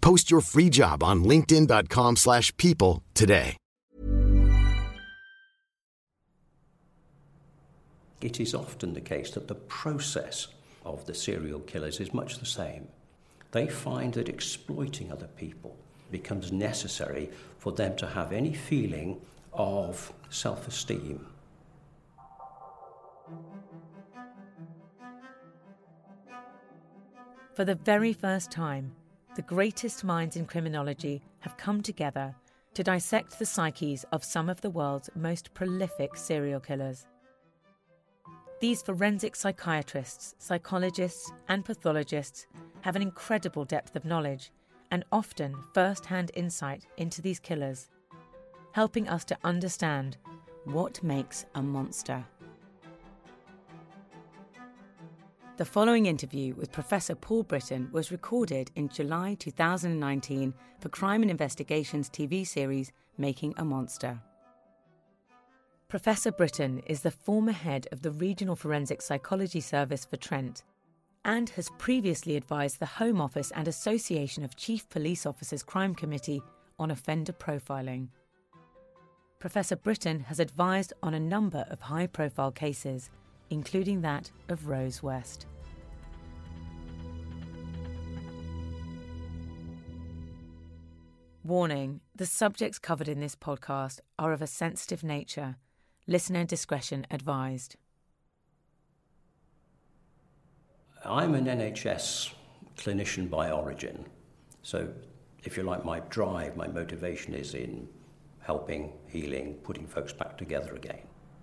Post your free job on linkedin.com/people slash people today. It is often the case that the process of the serial killers is much the same. They find that exploiting other people becomes necessary for them to have any feeling of self-esteem. For the very first time, the greatest minds in criminology have come together to dissect the psyches of some of the world's most prolific serial killers. These forensic psychiatrists, psychologists, and pathologists have an incredible depth of knowledge and often first hand insight into these killers, helping us to understand what makes a monster. The following interview with Professor Paul Britton was recorded in July 2019 for Crime and Investigations TV series Making a Monster. Professor Britton is the former head of the Regional Forensic Psychology Service for Trent and has previously advised the Home Office and Association of Chief Police Officers Crime Committee on offender profiling. Professor Britton has advised on a number of high profile cases, including that of Rose West. Warning the subjects covered in this podcast are of a sensitive nature. Listener discretion advised. I'm an NHS clinician by origin. So, if you like, my drive, my motivation is in helping, healing, putting folks back together again.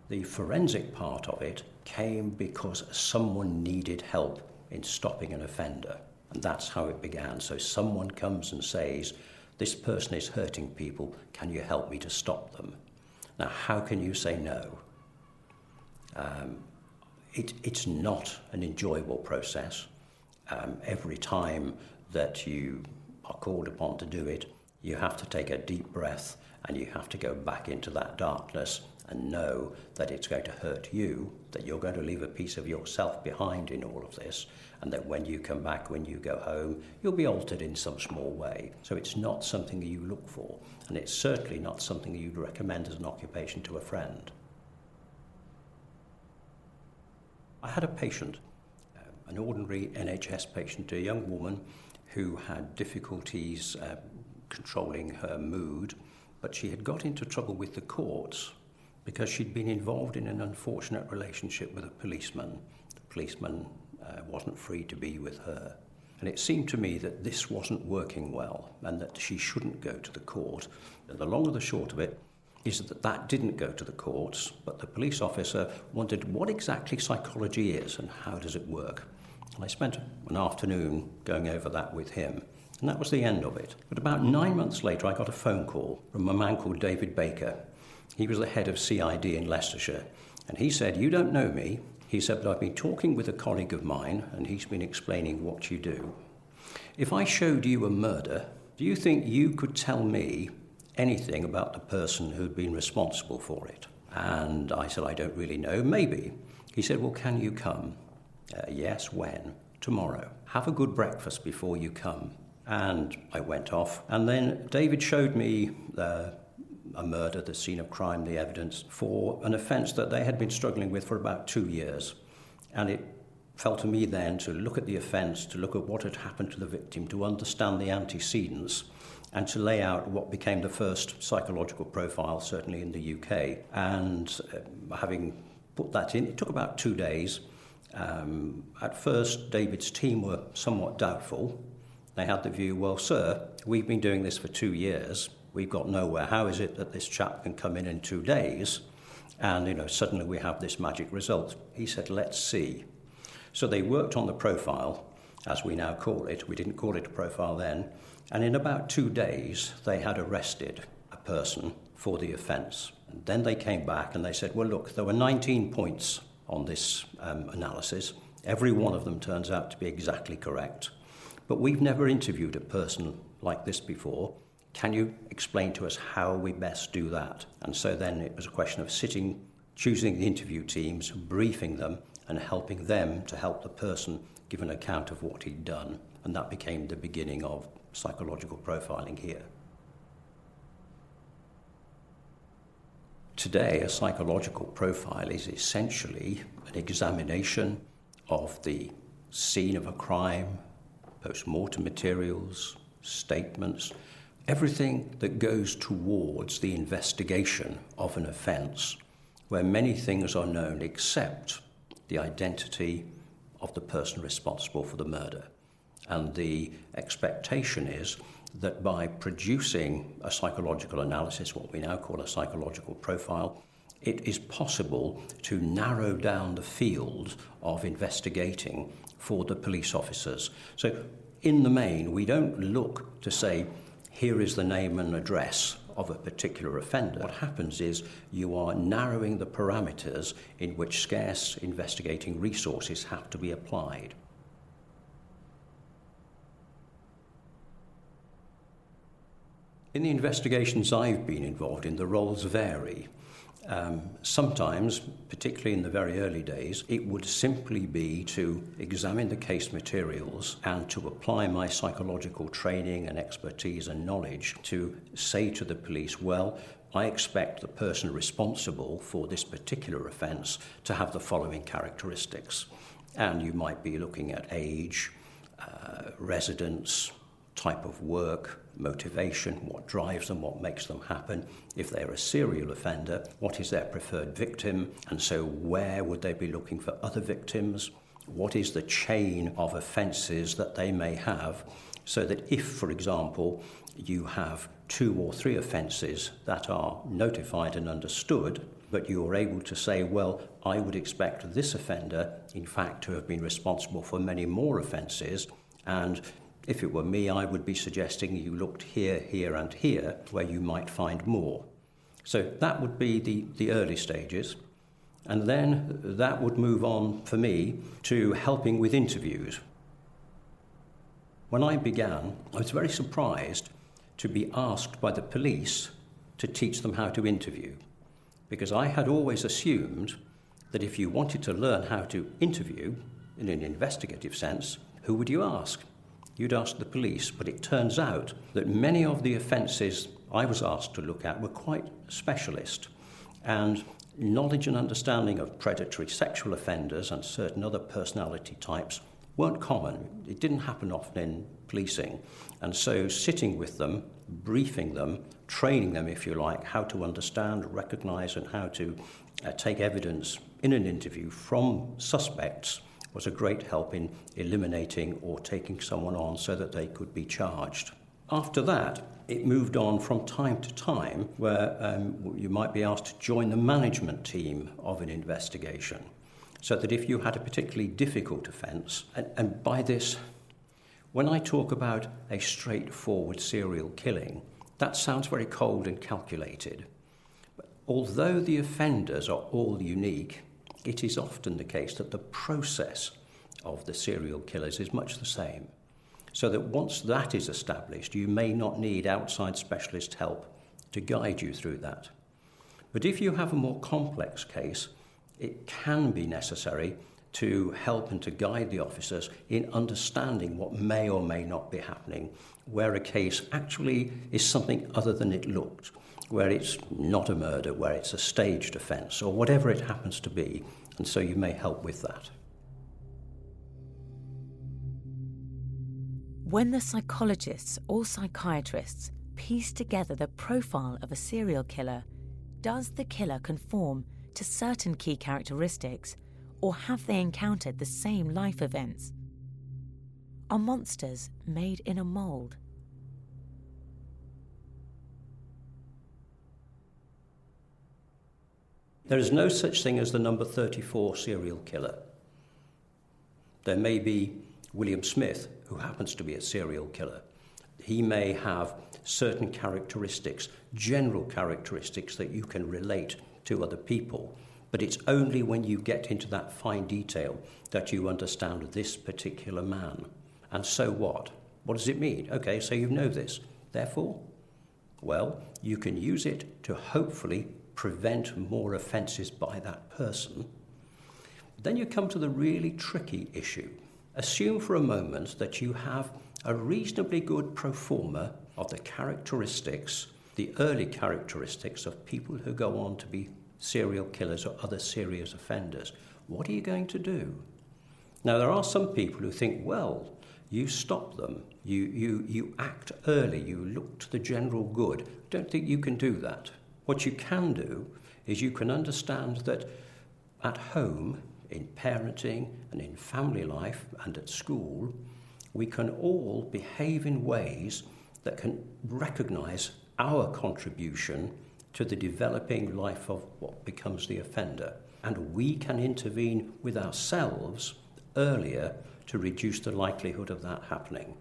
The forensic part of it came because someone needed help in stopping an offender. And that's how it began. So, someone comes and says, This person is hurting people, can you help me to stop them? Now, how can you say no? Um, it, it's not an enjoyable process. Um, every time that you are called upon to do it, you have to take a deep breath and you have to go back into that darkness and know that it's going to hurt you, that you're going to leave a piece of yourself behind in all of this, and that when you come back, when you go home, you'll be altered in some small way. So it's not something you look for, and it's certainly not something you'd recommend as an occupation to a friend. I had a patient, uh, an ordinary NHS patient, a young woman who had difficulties uh, controlling her mood, but she had got into trouble with the courts because she'd been involved in an unfortunate relationship with a policeman. The policeman uh, wasn't free to be with her. And it seemed to me that this wasn't working well and that she shouldn't go to the court. And the long and the short of it is that that didn't go to the courts, but the police officer wanted what exactly psychology is and how does it work. And I spent an afternoon going over that with him, and that was the end of it. But about nine months later, I got a phone call from a man called David Baker. He was the head of CID in Leicestershire, and he said, You don't know me. He said, But I've been talking with a colleague of mine, and he's been explaining what you do. If I showed you a murder, do you think you could tell me anything about the person who'd been responsible for it. And I said, I don't really know, maybe. He said, Well, can you come? Uh, yes, when? Tomorrow. Have a good breakfast before you come. And I went off. And then David showed me uh, a murder, the scene of crime, the evidence, for an offence that they had been struggling with for about two years. And it fell to me then to look at the offence, to look at what had happened to the victim, to understand the antecedents, and to lay out what became the first psychological profile, certainly in the UK. And uh, having put that in, it took about two days. Um, at first, David's team were somewhat doubtful. They had the view, well, sir, we've been doing this for two years. We've got nowhere. How is it that this chap can come in in two days? And, you know, suddenly we have this magic result. He said, let's see. So they worked on the profile, as we now call it. We didn't call it a profile then. And in about two days, they had arrested a person for the offence. And then they came back and they said, well, look, there were 19 points on this um, analysis. Every one of them turns out to be exactly correct. But we've never interviewed a person like this before. Can you explain to us how we best do that? And so then it was a question of sitting, choosing the interview teams, briefing them, and helping them to help the person give an account of what he'd done. And that became the beginning of psychological profiling here. Today, a psychological profile is essentially an examination of the scene of a crime, post mortem materials, statements, everything that goes towards the investigation of an offence, where many things are known except the identity of the person responsible for the murder. And the expectation is that by producing a psychological analysis, what we now call a psychological profile, it is possible to narrow down the field of investigating for the police officers. So, in the main, we don't look to say, here is the name and address of a particular offender. What happens is you are narrowing the parameters in which scarce investigating resources have to be applied. In the investigations I've been involved in, the roles vary. Um, sometimes, particularly in the very early days, it would simply be to examine the case materials and to apply my psychological training and expertise and knowledge to say to the police, well, I expect the person responsible for this particular offence to have the following characteristics. And you might be looking at age, uh, residence, type of work, motivation, what drives them, what makes them happen. If they're a serial offender, what is their preferred victim? And so, where would they be looking for other victims? What is the chain of offences that they may have? So that if, for example, you have two or three offences that are notified and understood, but you are able to say, well, I would expect this offender, in fact, to have been responsible for many more offences, and if it were me, I would be suggesting you looked here, here, and here, where you might find more. So that would be the, the early stages. And then that would move on for me to helping with interviews. When I began, I was very surprised to be asked by the police to teach them how to interview, because I had always assumed that if you wanted to learn how to interview in an investigative sense, who would you ask? You'd ask the police, but it turns out that many of the offences I was asked to look at were quite specialist. And knowledge and understanding of predatory sexual offenders and certain other personality types weren't common. It didn't happen often in policing. And so sitting with them, briefing them, training them, if you like, how to understand, recognize, and how to uh, take evidence in an interview from suspects was a great help in eliminating or taking someone on so that they could be charged. After that, it moved on from time to time where um, you might be asked to join the management team of an investigation. So that if you had a particularly difficult offence, and, and by this, when I talk about a straightforward serial killing, that sounds very cold and calculated. But although the offenders are all unique, it is often the case that the process of the serial killers is much the same. So that once that is established, you may not need outside specialist help to guide you through that. But if you have a more complex case, it can be necessary to help and to guide the officers in understanding what may or may not be happening, where a case actually is something other than it looked where it's not a murder, where it's a staged offence, or whatever it happens to be, and so you may help with that. When the psychologists or psychiatrists piece together the profile of a serial killer, does the killer conform to certain key characteristics, or have they encountered the same life events? Are monsters made in a mould? There is no such thing as the number 34 serial killer. There may be William Smith, who happens to be a serial killer. He may have certain characteristics, general characteristics that you can relate to other people. But it's only when you get into that fine detail that you understand this particular man. And so what? What does it mean? Okay, so you know this. Therefore, well, you can use it to hopefully prevent more offences by that person. Then you come to the really tricky issue. Assume for a moment that you have a reasonably good pro forma of the characteristics, the early characteristics of people who go on to be serial killers or other serious offenders. What are you going to do? Now, there are some people who think, well, you stop them, you, you, you act early, you look to the general good. Don't think you can do that. What you can do is you can understand that at home, in parenting and in family life and at school, we can all behave in ways that can recognize our contribution to the developing life of what becomes the offender. And we can intervene with ourselves earlier to reduce the likelihood of that happening.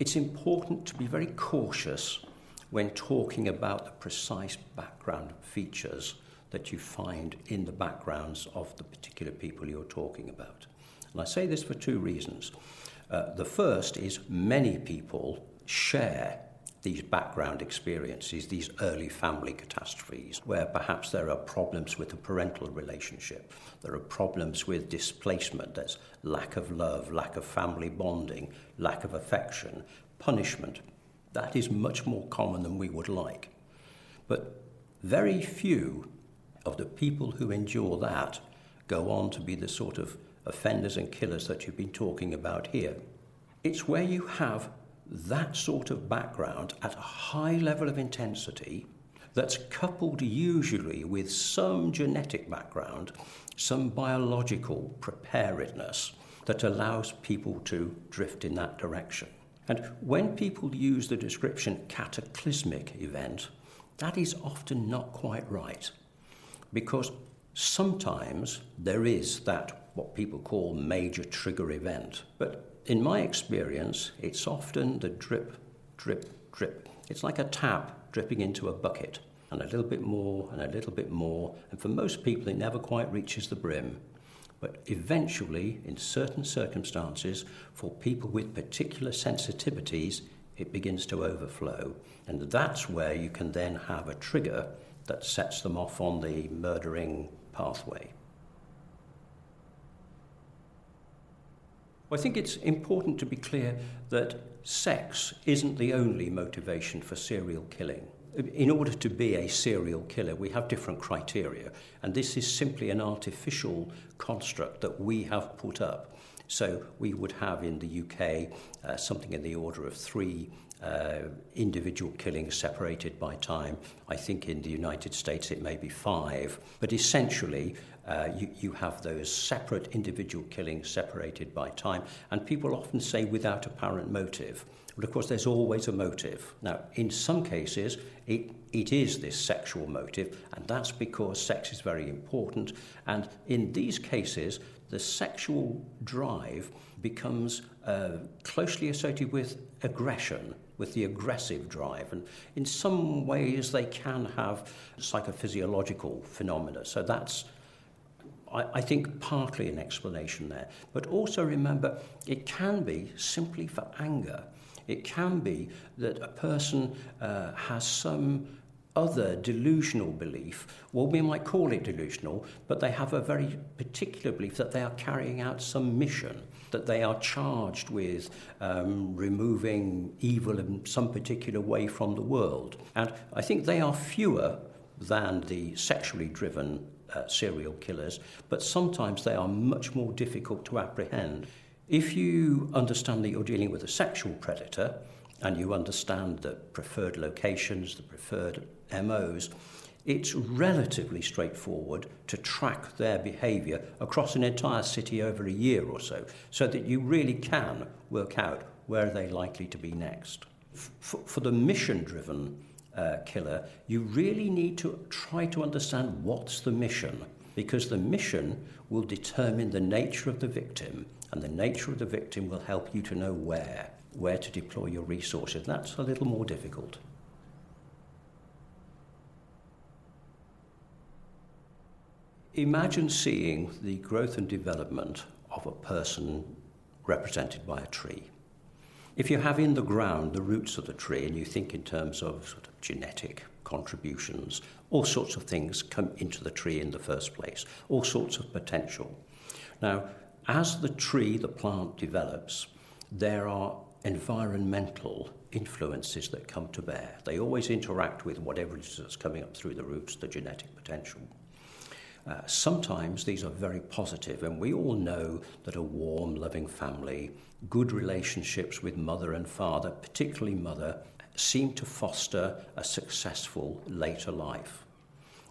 It's important to be very cautious when talking about the precise background features that you find in the backgrounds of the particular people you're talking about. And I say this for two reasons. Uh, the first is many people share these background experiences, these early family catastrophes, where perhaps there are problems with the parental relationship, there are problems with displacement, there's lack of love, lack of family bonding, lack of affection, punishment. That is much more common than we would like. But very few of the people who endure that go on to be the sort of offenders and killers that you've been talking about here. It's where you have that sort of background at a high level of intensity that's coupled usually with some genetic background, some biological preparedness that allows people to drift in that direction. And when people use the description cataclysmic event, that is often not quite right because sometimes there is that what people call major trigger event. But in my experience, it's often the drip, drip, drip. It's like a tap dripping into a bucket, and a little bit more, and a little bit more. And for most people, it never quite reaches the brim. But eventually, in certain circumstances, for people with particular sensitivities, it begins to overflow. And that's where you can then have a trigger that sets them off on the murdering pathway. I think it's important to be clear that sex isn't the only motivation for serial killing. In order to be a serial killer, we have different criteria, and this is simply an artificial construct that we have put up. So we would have in the UK uh, something in the order of three uh, individual killings separated by time. I think in the United States it may be five. But essentially, uh, you, you have those separate individual killings separated by time, and people often say without apparent motive. But of course, there's always a motive. Now, in some cases, it, it is this sexual motive, and that's because sex is very important. And in these cases, the sexual drive becomes uh, closely associated with aggression, with the aggressive drive. And in some ways, they can have psychophysiological phenomena. So that's I, I think partly an explanation there. But also remember, it can be simply for anger. It can be that a person uh, has some other delusional belief. Well, we might call it delusional, but they have a very particular belief that they are carrying out some mission, that they are charged with um, removing evil in some particular way from the world. And I think they are fewer than the sexually driven uh, serial killers, but sometimes they are much more difficult to apprehend. If you understand that you're dealing with a sexual predator and you understand the preferred locations, the preferred MOs, it's relatively straightforward to track their behaviour across an entire city over a year or so, so that you really can work out where are they likely to be next. F- for the mission driven uh, killer, you really need to try to understand what's the mission, because the mission will determine the nature of the victim and the nature of the victim will help you to know where, where to deploy your resources. That's a little more difficult. Imagine seeing the growth and development of a person represented by a tree. If you have in the ground the roots of the tree and you think in terms of, sort of genetic contributions, all sorts of things come into the tree in the first place, all sorts of potential. Now, as the tree, the plant develops, there are environmental influences that come to bear. They always interact with whatever it is that's coming up through the roots, the genetic potential. Uh, sometimes these are very positive, and we all know that a warm, loving family, good relationships with mother and father, particularly mother, seem to foster a successful later life.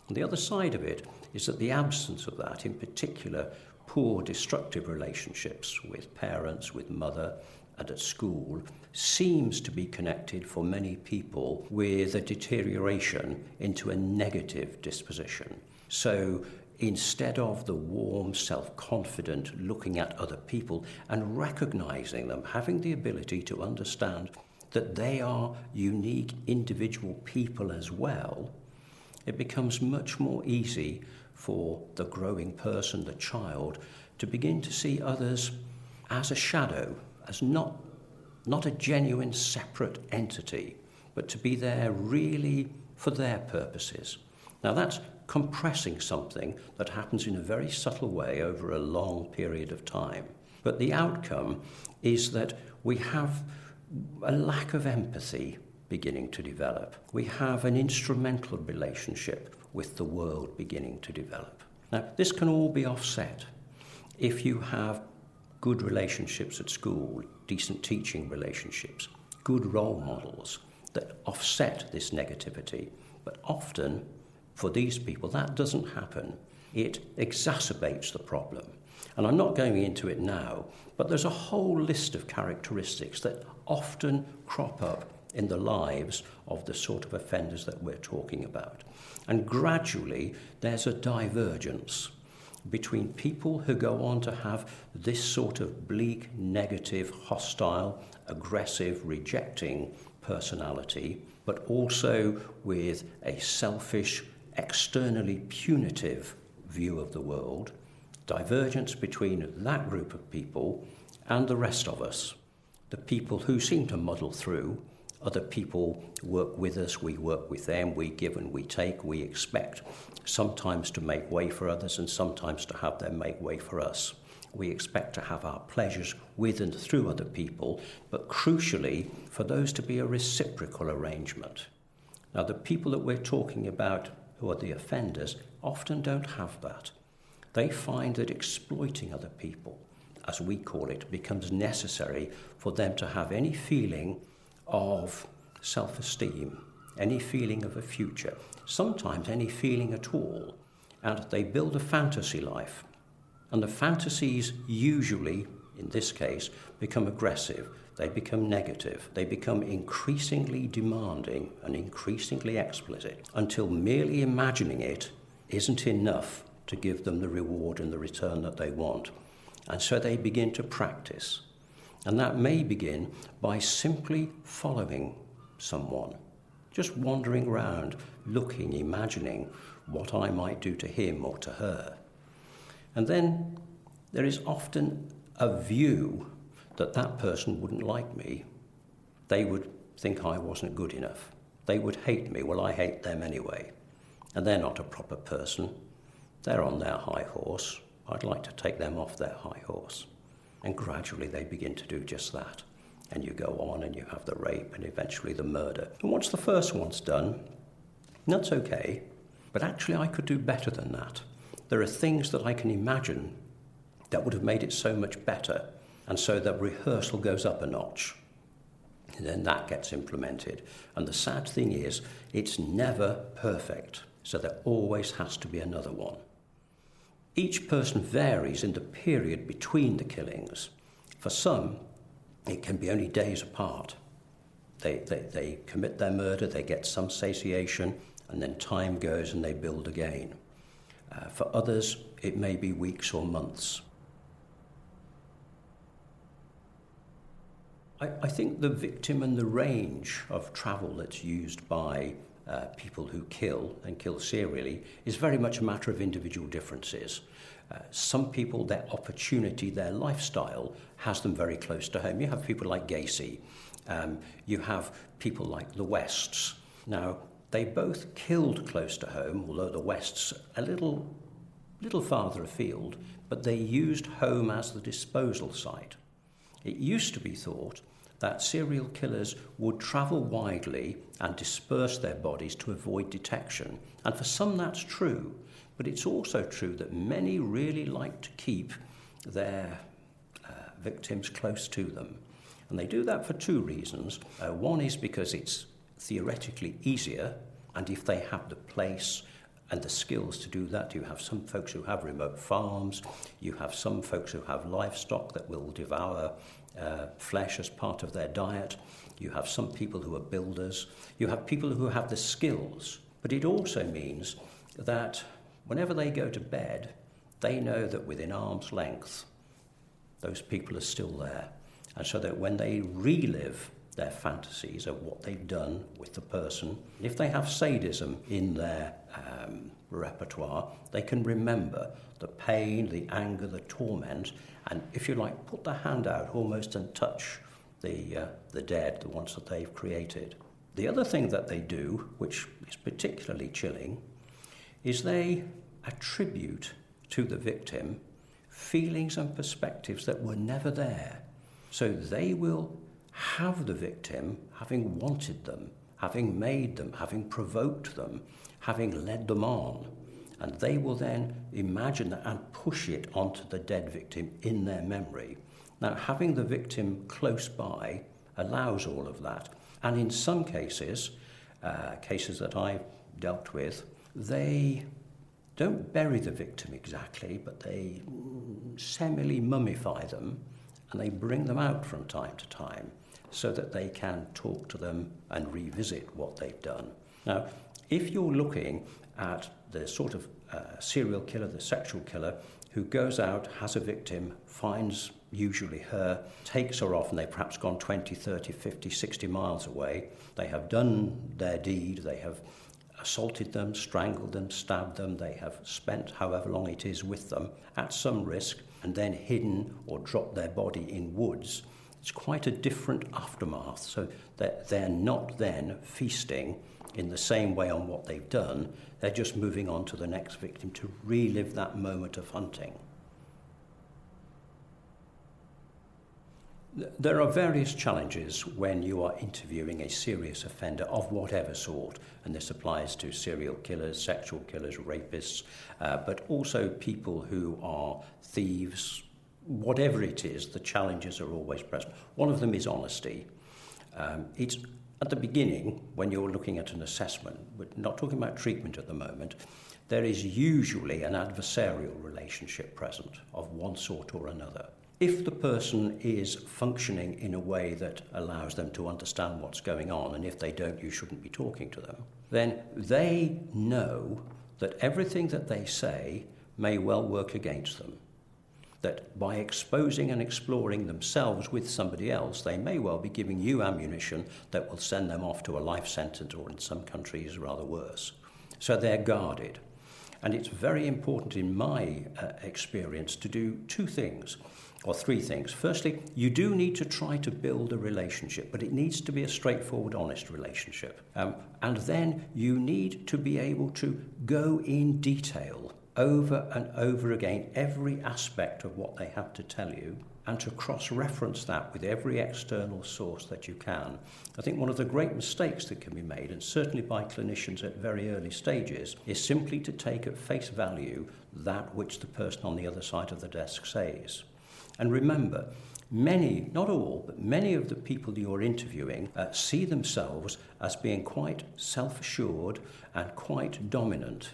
And the other side of it is that the absence of that, in particular, poor, destructive relationships with parents, with mother, and at school seems to be connected for many people with a deterioration into a negative disposition. So instead of the warm, self confident looking at other people and recognizing them, having the ability to understand that they are unique individual people as well, it becomes much more easy for the growing person, the child, to begin to see others as a shadow, as not, not a genuine separate entity, but to be there really for their purposes. Now, that's compressing something that happens in a very subtle way over a long period of time. But the outcome is that we have a lack of empathy beginning to develop. We have an instrumental relationship with the world beginning to develop. Now, this can all be offset if you have good relationships at school, decent teaching relationships, good role models that offset this negativity. But often, for these people, that doesn't happen. It exacerbates the problem. And I'm not going into it now, but there's a whole list of characteristics that often crop up in the lives of the sort of offenders that we're talking about. And gradually, there's a divergence between people who go on to have this sort of bleak, negative, hostile, aggressive, rejecting personality, but also with a selfish, externally punitive view of the world, divergence between that group of people and the rest of us, the people who seem to muddle through other people work with us, we work with them, we give and we take, we expect sometimes to make way for others and sometimes to have them make way for us. We expect to have our pleasures with and through other people, but crucially, for those to be a reciprocal arrangement. Now, the people that we're talking about who are the offenders often don't have that. They find that exploiting other people, as we call it, becomes necessary for them to have any feeling of self esteem, any feeling of a future, sometimes any feeling at all. And they build a fantasy life. And the fantasies usually, in this case, become aggressive, they become negative, they become increasingly demanding and increasingly explicit until merely imagining it isn't enough to give them the reward and the return that they want. And so they begin to practice and that may begin by simply following someone, just wandering around, looking, imagining what I might do to him or to her. And then there is often a view that that person wouldn't like me. They would think I wasn't good enough. They would hate me. Well, I hate them anyway. And they're not a proper person. They're on their high horse. I'd like to take them off their high horse. And gradually they begin to do just that. And you go on and you have the rape and eventually the murder. And once the first one's done, that's okay. But actually, I could do better than that. There are things that I can imagine that would have made it so much better. And so the rehearsal goes up a notch. And then that gets implemented. And the sad thing is, it's never perfect. So there always has to be another one. Each person varies in the period between the killings. For some, it can be only days apart. They, they, they commit their murder, they get some satiation, and then time goes and they build again. Uh, for others, it may be weeks or months. I, I think the victim and the range of travel that's used by uh, people who kill and kill serially is very much a matter of individual differences. Uh, some people, their opportunity, their lifestyle has them very close to home. You have people like Gacy, um, you have people like the Wests. Now, they both killed close to home, although the Wests a little, little farther afield, but they used home as the disposal site. It used to be thought that serial killers would travel widely and disperse their bodies to avoid detection. And for some, that's true. But it's also true that many really like to keep their uh, victims close to them. And they do that for two reasons. Uh, one is because it's theoretically easier, and if they have the place and the skills to do that, you have some folks who have remote farms, you have some folks who have livestock that will devour uh, flesh as part of their diet. You have some people who are builders. You have people who have the skills. But it also means that whenever they go to bed, they know that within arm's length, those people are still there. And so that when they relive their fantasies of what they've done with the person, if they have sadism in their um, repertoire, they can remember the pain, the anger, the torment, and if you like, put the hand out almost and touch the, uh, the dead, the ones that they've created. The other thing that they do, which is particularly chilling, is they attribute to the victim feelings and perspectives that were never there. So they will have the victim having wanted them, having made them, having provoked them, having led them on and they will then imagine that and push it onto the dead victim in their memory. Now, having the victim close by allows all of that. And in some cases, uh, cases that I've dealt with, they don't bury the victim exactly, but they semi mummify them and they bring them out from time to time so that they can talk to them and revisit what they've done. Now, if you're looking at the sort of uh, serial killer, the sexual killer, who goes out, has a victim, finds usually her, takes her off, and they've perhaps gone 20, 30, 50, 60 miles away. They have done their deed, they have assaulted them, strangled them, stabbed them, they have spent however long it is with them at some risk, and then hidden or dropped their body in woods. It's quite a different aftermath, so that they're not then feasting in the same way on what they've done. They're just moving on to the next victim to relive that moment of hunting. There are various challenges when you are interviewing a serious offender of whatever sort, and this applies to serial killers, sexual killers, rapists, uh, but also people who are thieves. Whatever it is, the challenges are always present. One of them is honesty. Um, it's at the beginning, when you're looking at an assessment, we're not talking about treatment at the moment, there is usually an adversarial relationship present of one sort or another. If the person is functioning in a way that allows them to understand what's going on, and if they don't, you shouldn't be talking to them, then they know that everything that they say may well work against them that by exposing and exploring themselves with somebody else, they may well be giving you ammunition that will send them off to a life sentence or, in some countries, rather worse. So they're guarded. And it's very important, in my uh, experience, to do two things or three things. Firstly, you do need to try to build a relationship, but it needs to be a straightforward, honest relationship. Um, and then you need to be able to go in detail over and over again every aspect of what they have to tell you and to cross reference that with every external source that you can. I think one of the great mistakes that can be made, and certainly by clinicians at very early stages, is simply to take at face value that which the person on the other side of the desk says. And remember, Many, not all, but many of the people you're interviewing uh, see themselves as being quite self assured and quite dominant.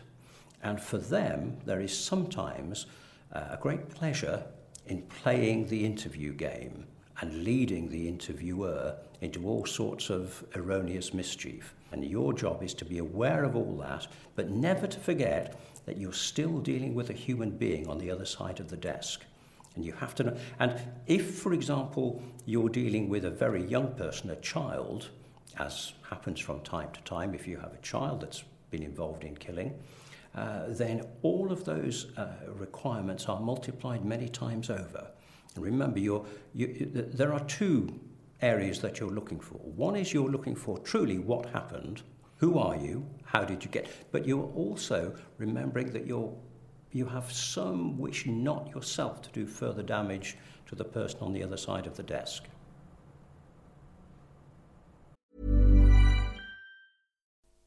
And for them, there is sometimes uh, a great pleasure in playing the interview game and leading the interviewer into all sorts of erroneous mischief. And your job is to be aware of all that, but never to forget that you're still dealing with a human being on the other side of the desk. And you have to know. And if, for example, you're dealing with a very young person, a child, as happens from time to time if you have a child that's been involved in killing, uh, then all of those uh, requirements are multiplied many times over. And remember, you, there are two areas that you're looking for. One is you're looking for truly what happened, who are you, how did you get, but you're also remembering that you're, you have some wish not yourself to do further damage to the person on the other side of the desk.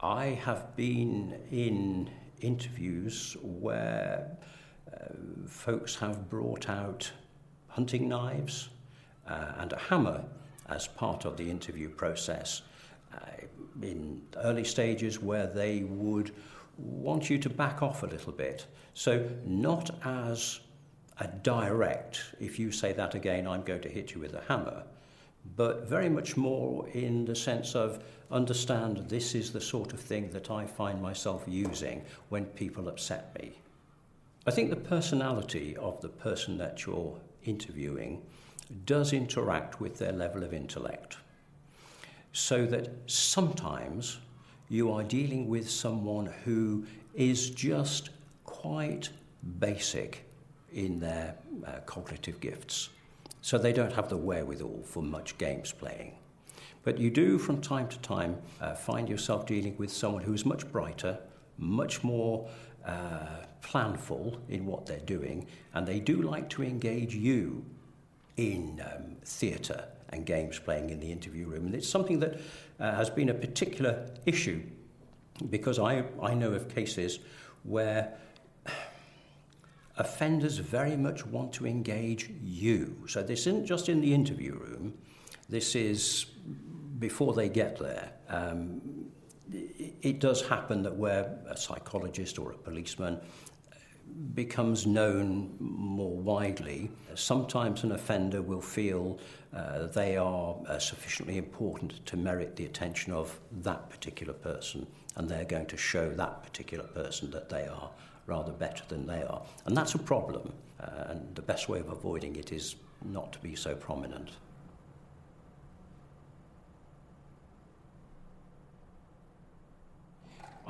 I have been in interviews where uh, folks have brought out hunting knives uh, and a hammer as part of the interview process uh, in early stages where they would want you to back off a little bit. So, not as a direct, if you say that again, I'm going to hit you with a hammer, but very much more in the sense of understand this is the sort of thing that I find myself using when people upset me. I think the personality of the person that you're interviewing does interact with their level of intellect. So that sometimes you are dealing with someone who is just quite basic in their uh, cognitive gifts. So they don't have the wherewithal for much games playing. But you do, from time to time, uh, find yourself dealing with someone who is much brighter, much more uh, planful in what they're doing, and they do like to engage you in um, theatre and games playing in the interview room. And it's something that uh, has been a particular issue because I, I know of cases where offenders very much want to engage you. So this isn't just in the interview room, this is before they get there. Um, it, does happen that where a psychologist or a policeman becomes known more widely, sometimes an offender will feel uh, they are uh, sufficiently important to merit the attention of that particular person, and they're going to show that particular person that they are rather better than they are. And that's a problem, uh, and the best way of avoiding it is not to be so prominent.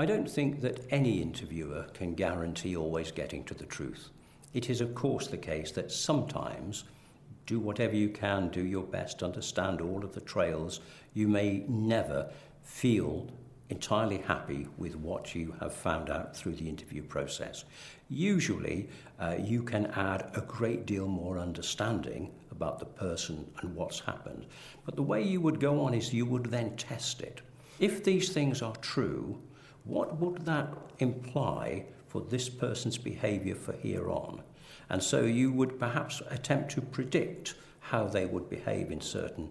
I don't think that any interviewer can guarantee always getting to the truth. It is, of course, the case that sometimes do whatever you can, do your best, understand all of the trails. You may never feel entirely happy with what you have found out through the interview process. Usually, uh, you can add a great deal more understanding about the person and what's happened. But the way you would go on is you would then test it. If these things are true, what would that imply for this person's behavior for here on? And so you would perhaps attempt to predict how they would behave in certain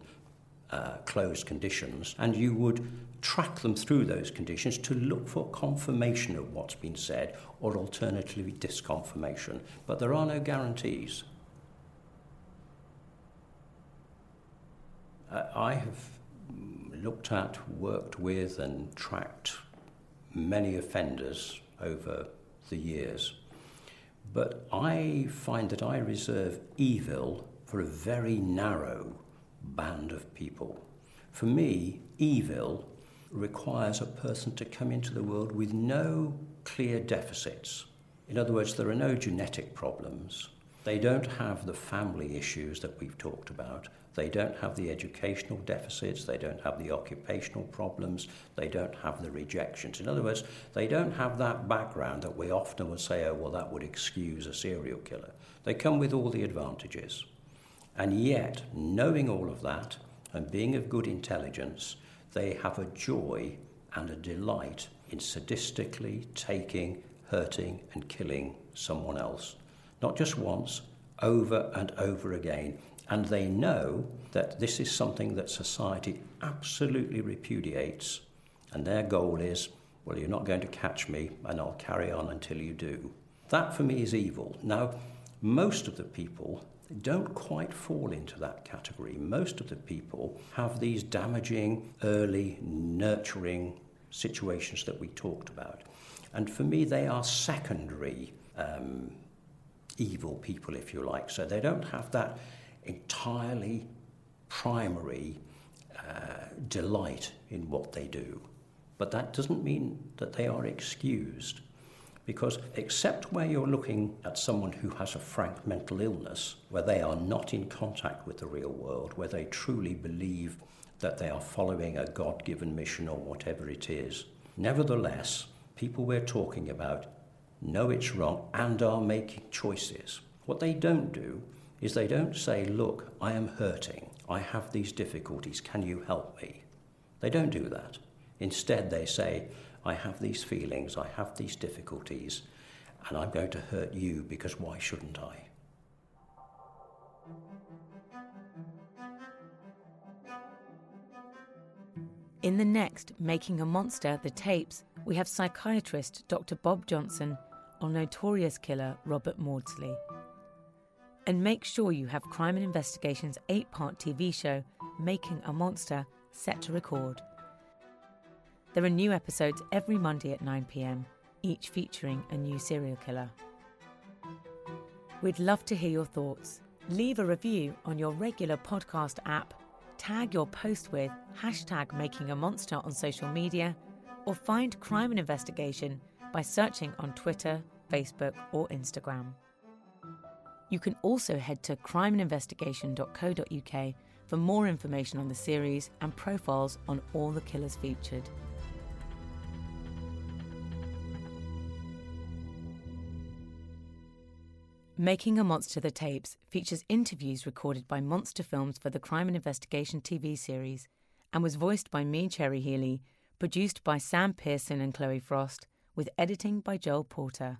uh, closed conditions, and you would track them through those conditions to look for confirmation of what's been said or alternatively disconfirmation. But there are no guarantees. I have looked at, worked with, and tracked many offenders over the years. But I find that I reserve evil for a very narrow band of people. For me, evil requires a person to come into the world with no clear deficits. In other words, there are no genetic problems. They don't have the family issues that we've talked about. They don't have the educational deficits, they don't have the occupational problems, they don't have the rejections. In other words, they don't have that background that we often would say, oh, well, that would excuse a serial killer. They come with all the advantages. And yet, knowing all of that and being of good intelligence, they have a joy and a delight in sadistically taking, hurting, and killing someone else. Not just once, over and over again and they know that this is something that society absolutely repudiates, and their goal is, well, you're not going to catch me, and I'll carry on until you do. That for me is evil. Now, most of the people don't quite fall into that category. Most of the people have these damaging, early, nurturing situations that we talked about. And for me, they are secondary um, evil people, if you like. So they don't have that entirely primary uh, delight in what they do. But that doesn't mean that they are excused. Because except where you're looking at someone who has a frank mental illness, where they are not in contact with the real world, where they truly believe that they are following a God given mission or whatever it is, nevertheless, people we're talking about know it's wrong and are making choices. What they don't do is they don't say, Look, I am hurting. I have these difficulties. Can you help me? They don't do that. Instead, they say, I have these feelings, I have these difficulties, and I'm going to hurt you because why shouldn't I? In the next Making a Monster, the tapes, we have psychiatrist Dr. Bob Johnson on notorious killer Robert Maudsley. And make sure you have Crime and Investigation's eight part TV show, Making a Monster, set to record. There are new episodes every Monday at 9pm, each featuring a new serial killer. We'd love to hear your thoughts. Leave a review on your regular podcast app, tag your post with hashtag making a monster on social media, or find Crime and Investigation by searching on Twitter, Facebook, or Instagram. You can also head to crimeandinvestigation.co.uk for more information on the series and profiles on all the killers featured. Making a Monster the Tapes features interviews recorded by Monster Films for the Crime and Investigation TV series and was voiced by me, Cherry Healey, produced by Sam Pearson and Chloe Frost, with editing by Joel Porter.